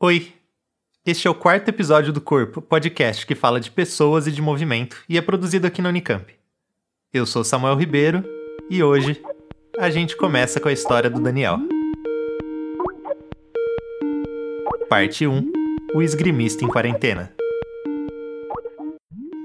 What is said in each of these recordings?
Oi! Este é o quarto episódio do Corpo, podcast que fala de pessoas e de movimento e é produzido aqui na Unicamp. Eu sou Samuel Ribeiro e hoje a gente começa com a história do Daniel. Parte 1 O esgrimista em quarentena.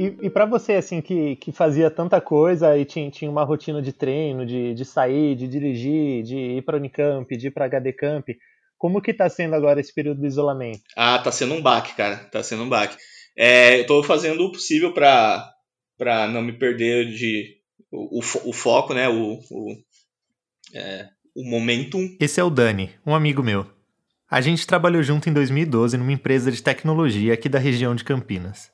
E, e para você, assim, que, que fazia tanta coisa e tinha, tinha uma rotina de treino, de, de sair, de dirigir, de ir para Unicamp, de ir para HD Camp, como que tá sendo agora esse período do isolamento? Ah, tá sendo um baque, cara. Tá sendo um baque. É, eu tô fazendo o possível para para não me perder de o, o, o foco, né? O, o, é, o momentum. Esse é o Dani, um amigo meu. A gente trabalhou junto em 2012 numa empresa de tecnologia aqui da região de Campinas.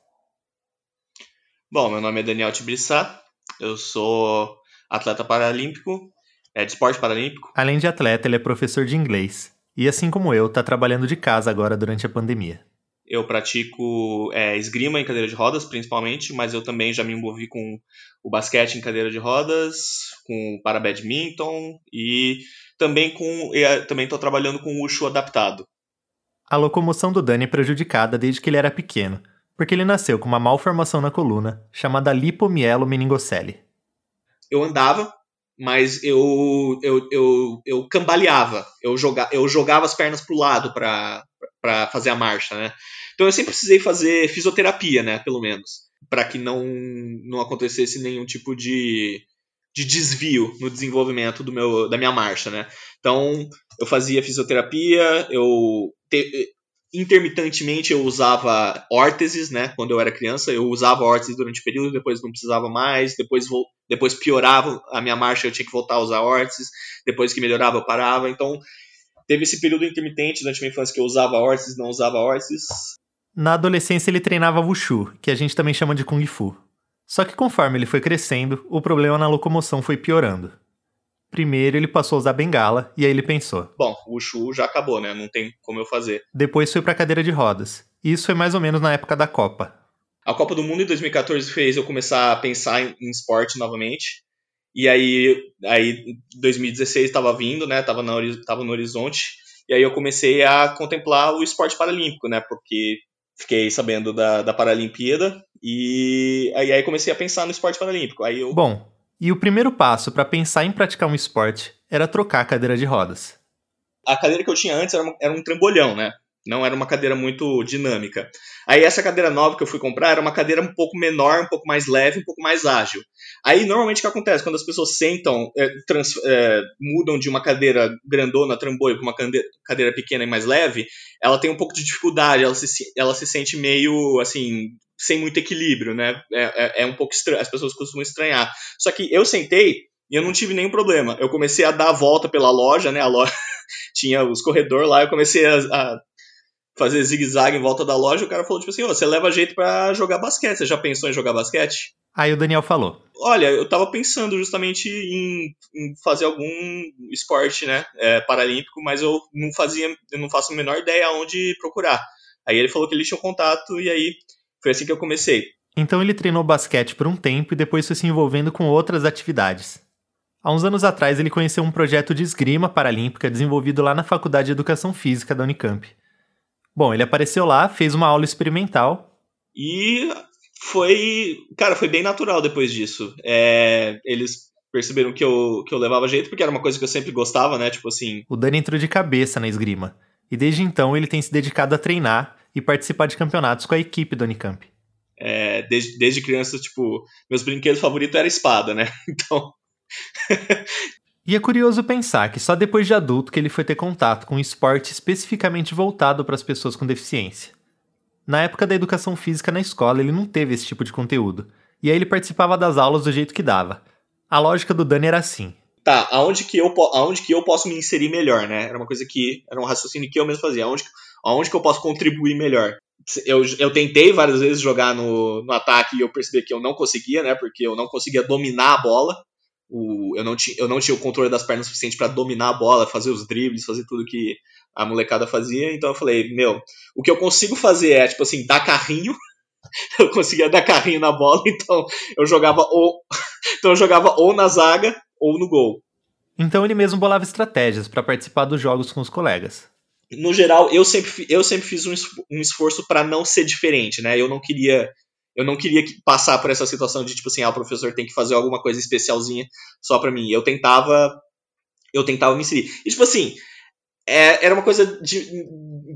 Bom, meu nome é Daniel Tibrissá, eu sou atleta paralímpico, é de esporte paralímpico. Além de atleta, ele é professor de inglês. E assim como eu, está trabalhando de casa agora durante a pandemia. Eu pratico é, esgrima em cadeira de rodas, principalmente, mas eu também já me envolvi com o basquete em cadeira de rodas, com para badminton e também com também estou trabalhando com o Wushu adaptado. A locomoção do Dani é prejudicada desde que ele era pequeno, porque ele nasceu com uma malformação na coluna chamada lipomielo-meningocele. Eu andava, mas eu, eu, eu, eu cambaleava, eu, joga, eu jogava as pernas para o lado para fazer a marcha, né? Então eu sempre precisei fazer fisioterapia, né, pelo menos, para que não, não acontecesse nenhum tipo de, de desvio no desenvolvimento do meu, da minha marcha, né? Então eu fazia fisioterapia, eu te, intermitentemente eu usava órteses, né? Quando eu era criança, eu usava órteses durante o período, depois não precisava mais, depois, depois piorava a minha marcha, eu tinha que voltar a usar órteses, depois que melhorava eu parava. Então, teve esse período intermitente durante a minha infância que eu usava órteses, não usava órteses. Na adolescência ele treinava Wushu, que a gente também chama de Kung Fu. Só que conforme ele foi crescendo, o problema na locomoção foi piorando. Primeiro ele passou a usar bengala e aí ele pensou: Bom, o Shu já acabou, né? Não tem como eu fazer. Depois foi para cadeira de rodas. Isso foi mais ou menos na época da Copa. A Copa do Mundo em 2014 fez eu começar a pensar em, esporte novamente. E aí, aí 2016 estava vindo, né? Tava, na, tava no horizonte. E aí eu comecei a contemplar o esporte paralímpico, né? Porque fiquei sabendo da, da Paralimpíada e aí, aí comecei a pensar no esporte paralímpico. Aí eu... Bom, e o primeiro passo para pensar em praticar um esporte era trocar a cadeira de rodas. A cadeira que eu tinha antes era, uma, era um trambolhão, né? Não era uma cadeira muito dinâmica. Aí essa cadeira nova que eu fui comprar era uma cadeira um pouco menor, um pouco mais leve, um pouco mais ágil. Aí normalmente o que acontece? Quando as pessoas sentam, é, trans, é, mudam de uma cadeira grandona, trambolho, para uma cadeira, cadeira pequena e mais leve, ela tem um pouco de dificuldade, ela se, ela se sente meio assim, sem muito equilíbrio, né? É, é, é um pouco estranho, as pessoas costumam estranhar. Só que eu sentei e eu não tive nenhum problema. Eu comecei a dar a volta pela loja, né? A loja tinha os corredores lá, eu comecei a, a fazer zigue-zague em volta da loja. O cara falou tipo assim: oh, você leva jeito para jogar basquete. Você já pensou em jogar basquete? Aí o Daniel falou: Olha, eu tava pensando justamente em, em fazer algum esporte, né, é, paralímpico, mas eu não fazia, eu não faço a menor ideia aonde procurar. Aí ele falou que ele tinha um contato e aí foi assim que eu comecei. Então ele treinou basquete por um tempo e depois foi se envolvendo com outras atividades. Há uns anos atrás ele conheceu um projeto de esgrima paralímpica desenvolvido lá na Faculdade de Educação Física da Unicamp. Bom, ele apareceu lá, fez uma aula experimental. E foi. Cara, foi bem natural depois disso. É, eles perceberam que eu, que eu levava jeito, porque era uma coisa que eu sempre gostava, né? Tipo assim. O Dani entrou de cabeça na esgrima. E desde então ele tem se dedicado a treinar e participar de campeonatos com a equipe do Unicamp. É, desde, desde criança, tipo, meus brinquedos favoritos era espada, né? Então. e é curioso pensar que só depois de adulto que ele foi ter contato com um esporte especificamente voltado para as pessoas com deficiência. Na época da educação física na escola, ele não teve esse tipo de conteúdo, e aí ele participava das aulas do jeito que dava. A lógica do Dani era assim: tá, aonde que eu, aonde que eu posso me inserir melhor, né? Era uma coisa que, era um raciocínio que eu mesmo fazia, aonde, aonde que eu posso contribuir melhor. Eu, eu tentei várias vezes jogar no, no ataque e eu percebi que eu não conseguia, né? Porque eu não conseguia dominar a bola. O, eu, não tinha, eu não tinha o controle das pernas suficiente para dominar a bola, fazer os dribles, fazer tudo que a molecada fazia. Então eu falei, meu, o que eu consigo fazer é, tipo assim, dar carrinho. eu conseguia dar carrinho na bola, então eu jogava ou, então eu jogava ou na zaga ou no gol. Então ele mesmo bolava estratégias para participar dos jogos com os colegas. no geral, eu sempre, eu sempre fiz um esforço para não ser diferente, né? Eu não queria eu não queria passar por essa situação de tipo assim, ah, o professor tem que fazer alguma coisa especialzinha só para mim. Eu tentava eu tentava me inserir. E tipo assim, é, era uma coisa de,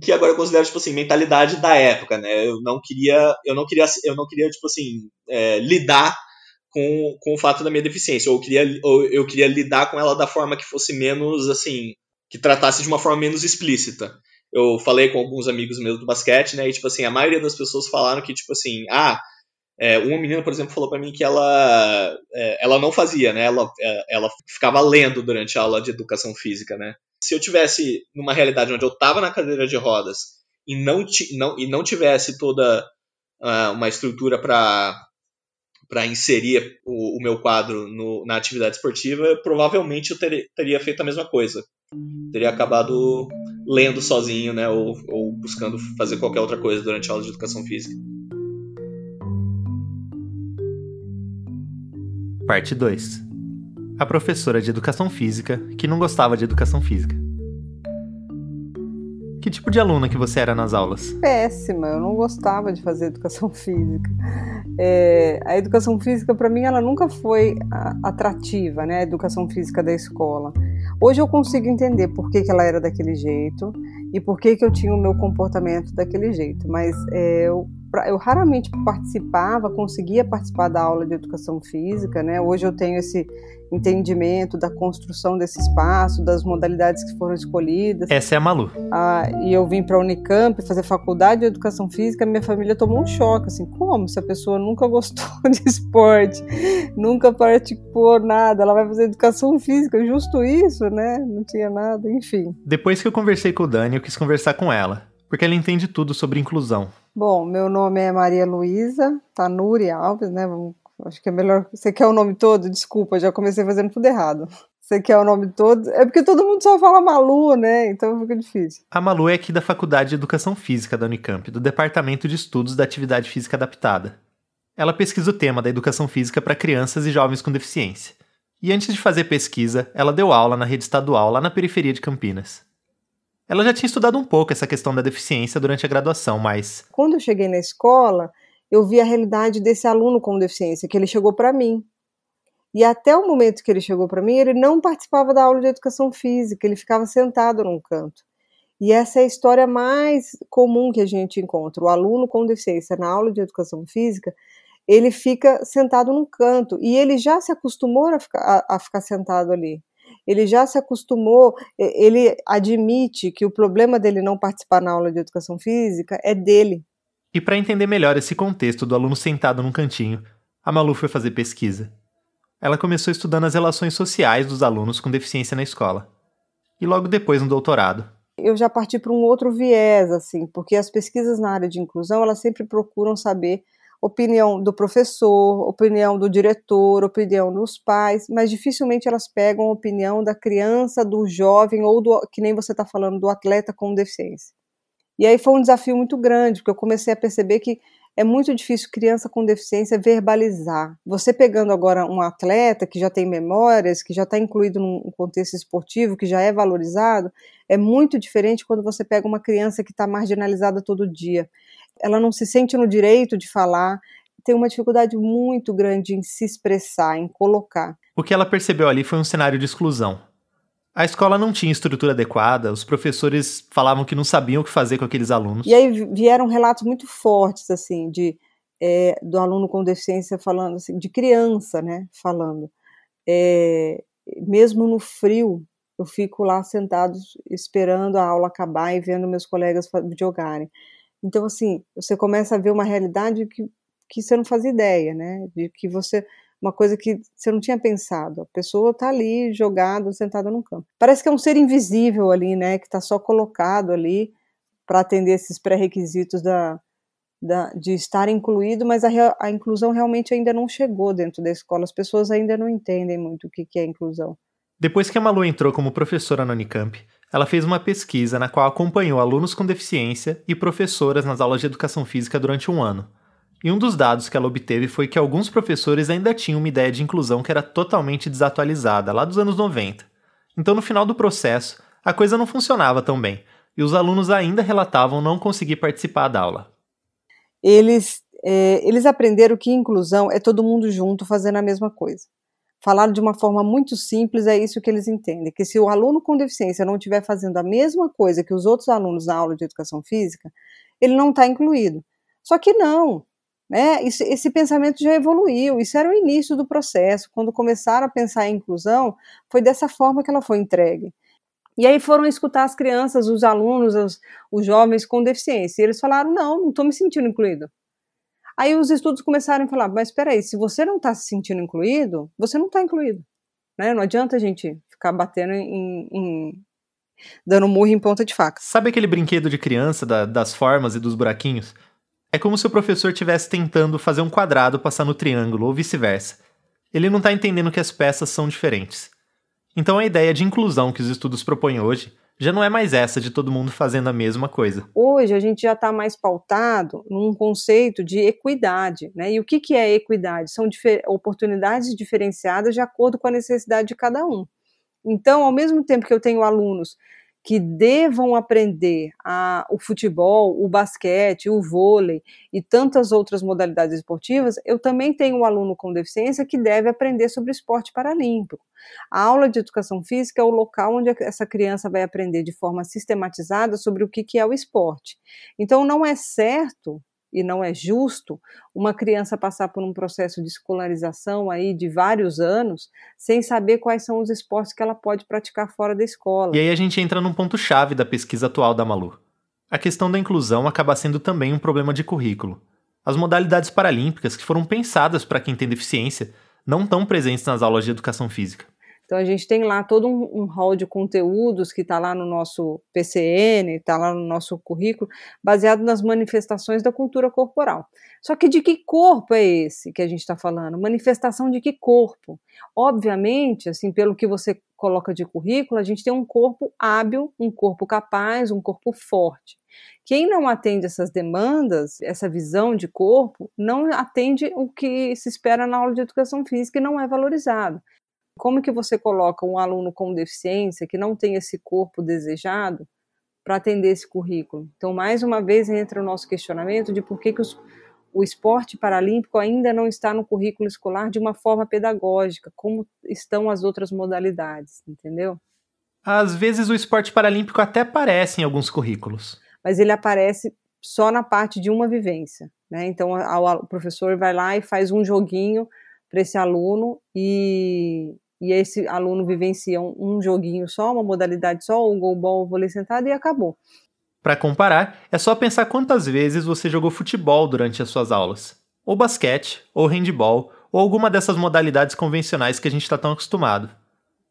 que agora eu considero tipo assim, mentalidade da época, né? Eu não queria eu não queria eu não queria tipo assim, é, lidar com, com o fato da minha deficiência, ou eu queria ou eu queria lidar com ela da forma que fosse menos assim, que tratasse de uma forma menos explícita. Eu falei com alguns amigos meus do basquete, né? E, tipo assim, a maioria das pessoas falaram que, tipo assim, ah, é, uma menina, por exemplo, falou para mim que ela, é, ela não fazia, né? Ela, é, ela ficava lendo durante a aula de educação física, né? Se eu tivesse numa realidade onde eu estava na cadeira de rodas e não, não, e não tivesse toda uh, uma estrutura para para inserir o, o, meu quadro no, na atividade esportiva, provavelmente eu ter, teria feito a mesma coisa. Teria acabado lendo sozinho, né, ou, ou buscando fazer qualquer outra coisa durante a aula de educação física. Parte 2. A professora de educação física que não gostava de educação física. Que tipo de aluna que você era nas aulas? Péssima, eu não gostava de fazer educação física. É, a educação física, para mim, ela nunca foi atrativa, né? A educação física da escola. Hoje eu consigo entender por que, que ela era daquele jeito e por que, que eu tinha o meu comportamento daquele jeito, mas é, eu eu raramente participava, conseguia participar da aula de educação física, né? Hoje eu tenho esse entendimento da construção desse espaço, das modalidades que foram escolhidas. Essa é a Malu. Ah, e eu vim para a Unicamp fazer faculdade de educação física, minha família tomou um choque, assim, como se a pessoa nunca gostou de esporte, nunca praticou nada, ela vai fazer educação física, justo isso, né? Não tinha nada, enfim. Depois que eu conversei com o Dani, eu quis conversar com ela, porque ela entende tudo sobre inclusão. Bom, meu nome é Maria Luísa Tanuri Alves, né? Acho que é melhor. Você quer o nome todo? Desculpa, já comecei fazendo tudo errado. Você quer o nome todo? É porque todo mundo só fala Malu, né? Então fica difícil. A Malu é aqui da Faculdade de Educação Física da Unicamp, do Departamento de Estudos da Atividade Física Adaptada. Ela pesquisa o tema da educação física para crianças e jovens com deficiência. E antes de fazer pesquisa, ela deu aula na rede estadual lá na periferia de Campinas. Ela já tinha estudado um pouco essa questão da deficiência durante a graduação, mas. Quando eu cheguei na escola, eu vi a realidade desse aluno com deficiência, que ele chegou para mim. E até o momento que ele chegou para mim, ele não participava da aula de educação física, ele ficava sentado num canto. E essa é a história mais comum que a gente encontra. O aluno com deficiência na aula de educação física, ele fica sentado num canto e ele já se acostumou a ficar, a, a ficar sentado ali ele já se acostumou, ele admite que o problema dele não participar na aula de educação física é dele. E para entender melhor esse contexto do aluno sentado num cantinho, a Malu foi fazer pesquisa. Ela começou estudando as relações sociais dos alunos com deficiência na escola. E logo depois no doutorado. Eu já parti para um outro viés, assim, porque as pesquisas na área de inclusão, elas sempre procuram saber opinião do professor, opinião do diretor, opinião dos pais, mas dificilmente elas pegam a opinião da criança, do jovem ou do que nem você está falando do atleta com deficiência. E aí foi um desafio muito grande, porque eu comecei a perceber que é muito difícil criança com deficiência verbalizar. Você pegando agora um atleta que já tem memórias, que já está incluído num contexto esportivo, que já é valorizado, é muito diferente quando você pega uma criança que está marginalizada todo dia ela não se sente no direito de falar, tem uma dificuldade muito grande em se expressar, em colocar. O que ela percebeu ali foi um cenário de exclusão. A escola não tinha estrutura adequada, os professores falavam que não sabiam o que fazer com aqueles alunos. E aí vieram relatos muito fortes, assim, de é, do aluno com deficiência falando, assim, de criança, né, falando. É, mesmo no frio, eu fico lá sentado esperando a aula acabar e vendo meus colegas jogarem. Então, assim, você começa a ver uma realidade que, que você não fazia ideia, né? De que você. Uma coisa que você não tinha pensado. A pessoa está ali, jogada, sentada no campo. Parece que é um ser invisível ali, né? Que está só colocado ali para atender esses pré-requisitos da, da, de estar incluído, mas a, a, inclusão realmente ainda não chegou dentro da escola. As pessoas ainda não entendem muito o que, que é inclusão. Depois que a Malu entrou como professora na Unicamp, ela fez uma pesquisa na qual acompanhou alunos com deficiência e professoras nas aulas de educação física durante um ano. E um dos dados que ela obteve foi que alguns professores ainda tinham uma ideia de inclusão que era totalmente desatualizada, lá dos anos 90. Então, no final do processo, a coisa não funcionava tão bem, e os alunos ainda relatavam não conseguir participar da aula. Eles, é, eles aprenderam que inclusão é todo mundo junto fazendo a mesma coisa. Falaram de uma forma muito simples, é isso que eles entendem: que se o aluno com deficiência não estiver fazendo a mesma coisa que os outros alunos na aula de educação física, ele não está incluído. Só que não, né? Esse, esse, pensamento já evoluiu, isso era o início do processo. Quando começaram a pensar em inclusão, foi dessa forma que ela foi entregue. E aí foram escutar as crianças, os alunos, os, os jovens com deficiência. E eles falaram: não, não estou me sentindo incluído. Aí os estudos começaram a falar: mas espera aí, se você não está se sentindo incluído, você não está incluído. Né? Não adianta a gente ficar batendo em, em, dando murro em ponta de faca. Sabe aquele brinquedo de criança da, das formas e dos buraquinhos? É como se o professor estivesse tentando fazer um quadrado passar no triângulo, ou vice-versa. Ele não está entendendo que as peças são diferentes. Então a ideia de inclusão que os estudos propõem hoje já não é mais essa de todo mundo fazendo a mesma coisa. Hoje a gente já está mais pautado num conceito de equidade, né? E o que, que é equidade? São difer oportunidades diferenciadas de acordo com a necessidade de cada um. Então, ao mesmo tempo que eu tenho alunos que devam aprender a, o futebol, o basquete, o vôlei e tantas outras modalidades esportivas, eu também tenho um aluno com deficiência que deve aprender sobre esporte paralímpico. A aula de educação física é o local onde essa criança vai aprender de forma sistematizada sobre o que é o esporte. Então, não é certo e não é justo uma criança passar por um processo de escolarização aí de vários anos sem saber quais são os esportes que ela pode praticar fora da escola. E aí a gente entra num ponto chave da pesquisa atual da Malu. A questão da inclusão acaba sendo também um problema de currículo. As modalidades paralímpicas que foram pensadas para quem tem deficiência não estão presentes nas aulas de educação física. Então a gente tem lá todo um, um hall de conteúdos que está lá no nosso PCN, está lá no nosso currículo, baseado nas manifestações da cultura corporal. Só que de que corpo é esse que a gente está falando? Manifestação de que corpo? Obviamente, assim, pelo que você coloca de currículo, a gente tem um corpo hábil, um corpo capaz, um corpo forte. Quem não atende essas demandas, essa visão de corpo, não atende o que se espera na aula de educação física e não é valorizado. Como que você coloca um aluno com deficiência que não tem esse corpo desejado para atender esse currículo? Então, mais uma vez entra o nosso questionamento de por que, que os, o esporte paralímpico ainda não está no currículo escolar de uma forma pedagógica, como estão as outras modalidades, entendeu? Às vezes o esporte paralímpico até aparece em alguns currículos. Mas ele aparece só na parte de uma vivência. Né? Então o professor vai lá e faz um joguinho para esse aluno e, e esse aluno vivencia um, um, joguinho só, uma modalidade só, um goalball, vôlei sentado e acabou. Para comparar, é só pensar quantas vezes você jogou futebol durante as suas aulas, ou basquete, ou handball, ou alguma dessas modalidades convencionais que a gente está tão acostumado.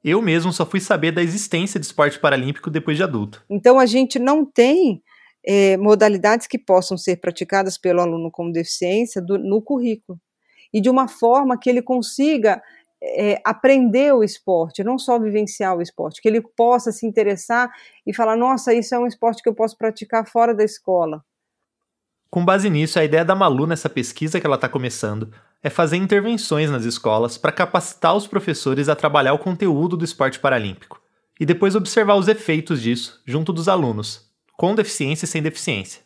Eu mesmo só fui saber da existência de esporte paralímpico depois de adulto. Então a gente não tem é, modalidades que possam ser praticadas pelo aluno com deficiência do, no currículo e de uma forma que ele consiga é, aprender o esporte, não só vivenciar o esporte, que ele possa se interessar e falar: nossa, isso é um esporte que eu posso praticar fora da escola. Com base nisso, a ideia da Malu nessa pesquisa que ela está começando é fazer intervenções nas escolas para capacitar os professores a trabalhar o conteúdo do esporte paralímpico e depois observar os efeitos disso junto dos alunos, com deficiência e sem deficiência.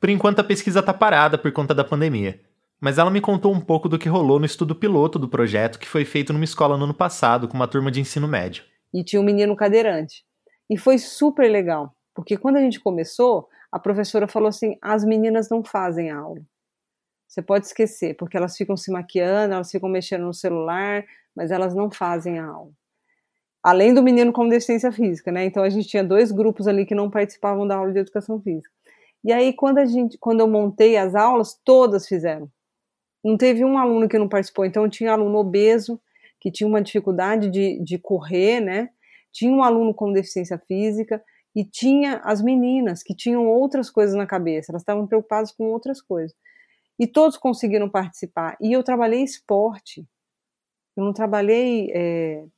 Por enquanto, a pesquisa está parada por conta da pandemia, mas ela me contou um pouco do que rolou no estudo piloto do projeto que foi feito numa escola no ano passado com uma turma de ensino médio. E tinha um menino cadeirante. E foi super legal, porque quando a gente começou, a professora falou assim: as meninas não fazem aula. Você pode esquecer, porque elas ficam se maquiando, elas ficam mexendo no celular, mas elas não fazem a aula. Além do menino com deficiência física, né? Então a gente tinha dois grupos ali que não participavam da aula de educação física. E aí quando a gente, quando eu montei as aulas, todas fizeram. Não teve um aluno que não participou. Então, tinha aluno obeso, que tinha uma dificuldade de, de correr, né? Tinha um aluno com deficiência física e tinha as meninas que tinham outras coisas na cabeça, elas estavam preocupadas com outras coisas. E todos conseguiram participar. E eu trabalhei esporte. Eu não trabalhei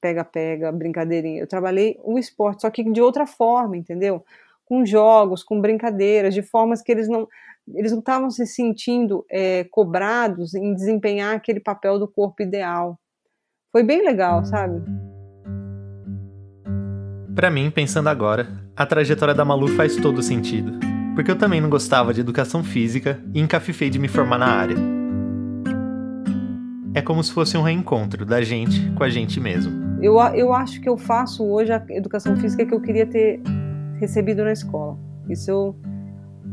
pega-pega, é, brincadeirinha. Eu trabalhei o esporte, só que de outra forma, entendeu? Com jogos, com brincadeiras, de formas que eles não eles não estavam se sentindo é, cobrados em desempenhar aquele papel do corpo ideal. Foi bem legal, sabe? Para mim, pensando agora, A trajetória da Malu faz todo sentido, porque eu também não gostava de educação física e encafifei de me formar na área. É como se fosse um reencontro da gente com a gente mesmo. Eu, eu acho que eu faço hoje a educação física que eu queria ter recebido na escola. Isso eu,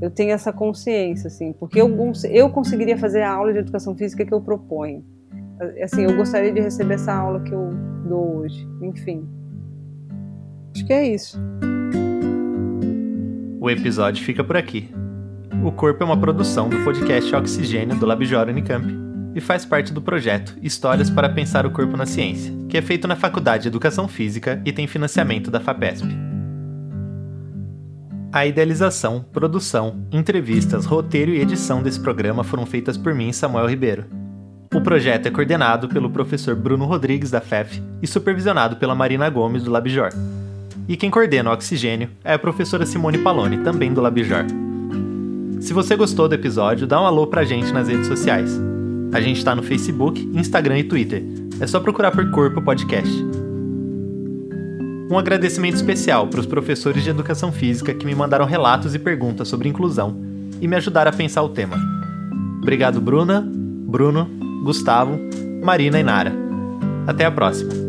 eu tenho essa consciência, assim, porque eu, eu conseguiria fazer a aula de educação física que eu proponho. Assim, eu gostaria de receber essa aula que eu dou hoje. Enfim. Acho que é isso. O episódio fica por aqui. O Corpo é uma produção do podcast Oxigênio do Labjor Unicamp e faz parte do projeto Histórias para Pensar o Corpo na Ciência, que é feito na Faculdade de Educação Física e tem financiamento da FAPESP. A idealização, produção, entrevistas, roteiro e edição desse programa foram feitas por mim, Samuel Ribeiro. O projeto é coordenado pelo professor Bruno Rodrigues, da FEF, e supervisionado pela Marina Gomes, do Labjor. E quem coordena o Oxigênio é a professora Simone Paloni, também do Labjor. Se você gostou do episódio, dá um alô pra gente nas redes sociais. A gente está no Facebook, Instagram e Twitter. É só procurar por Corpo Podcast. Um agradecimento especial para os professores de educação física que me mandaram relatos e perguntas sobre inclusão e me ajudaram a pensar o tema. Obrigado, Bruna, Bruno, Gustavo, Marina e Nara. Até a próxima!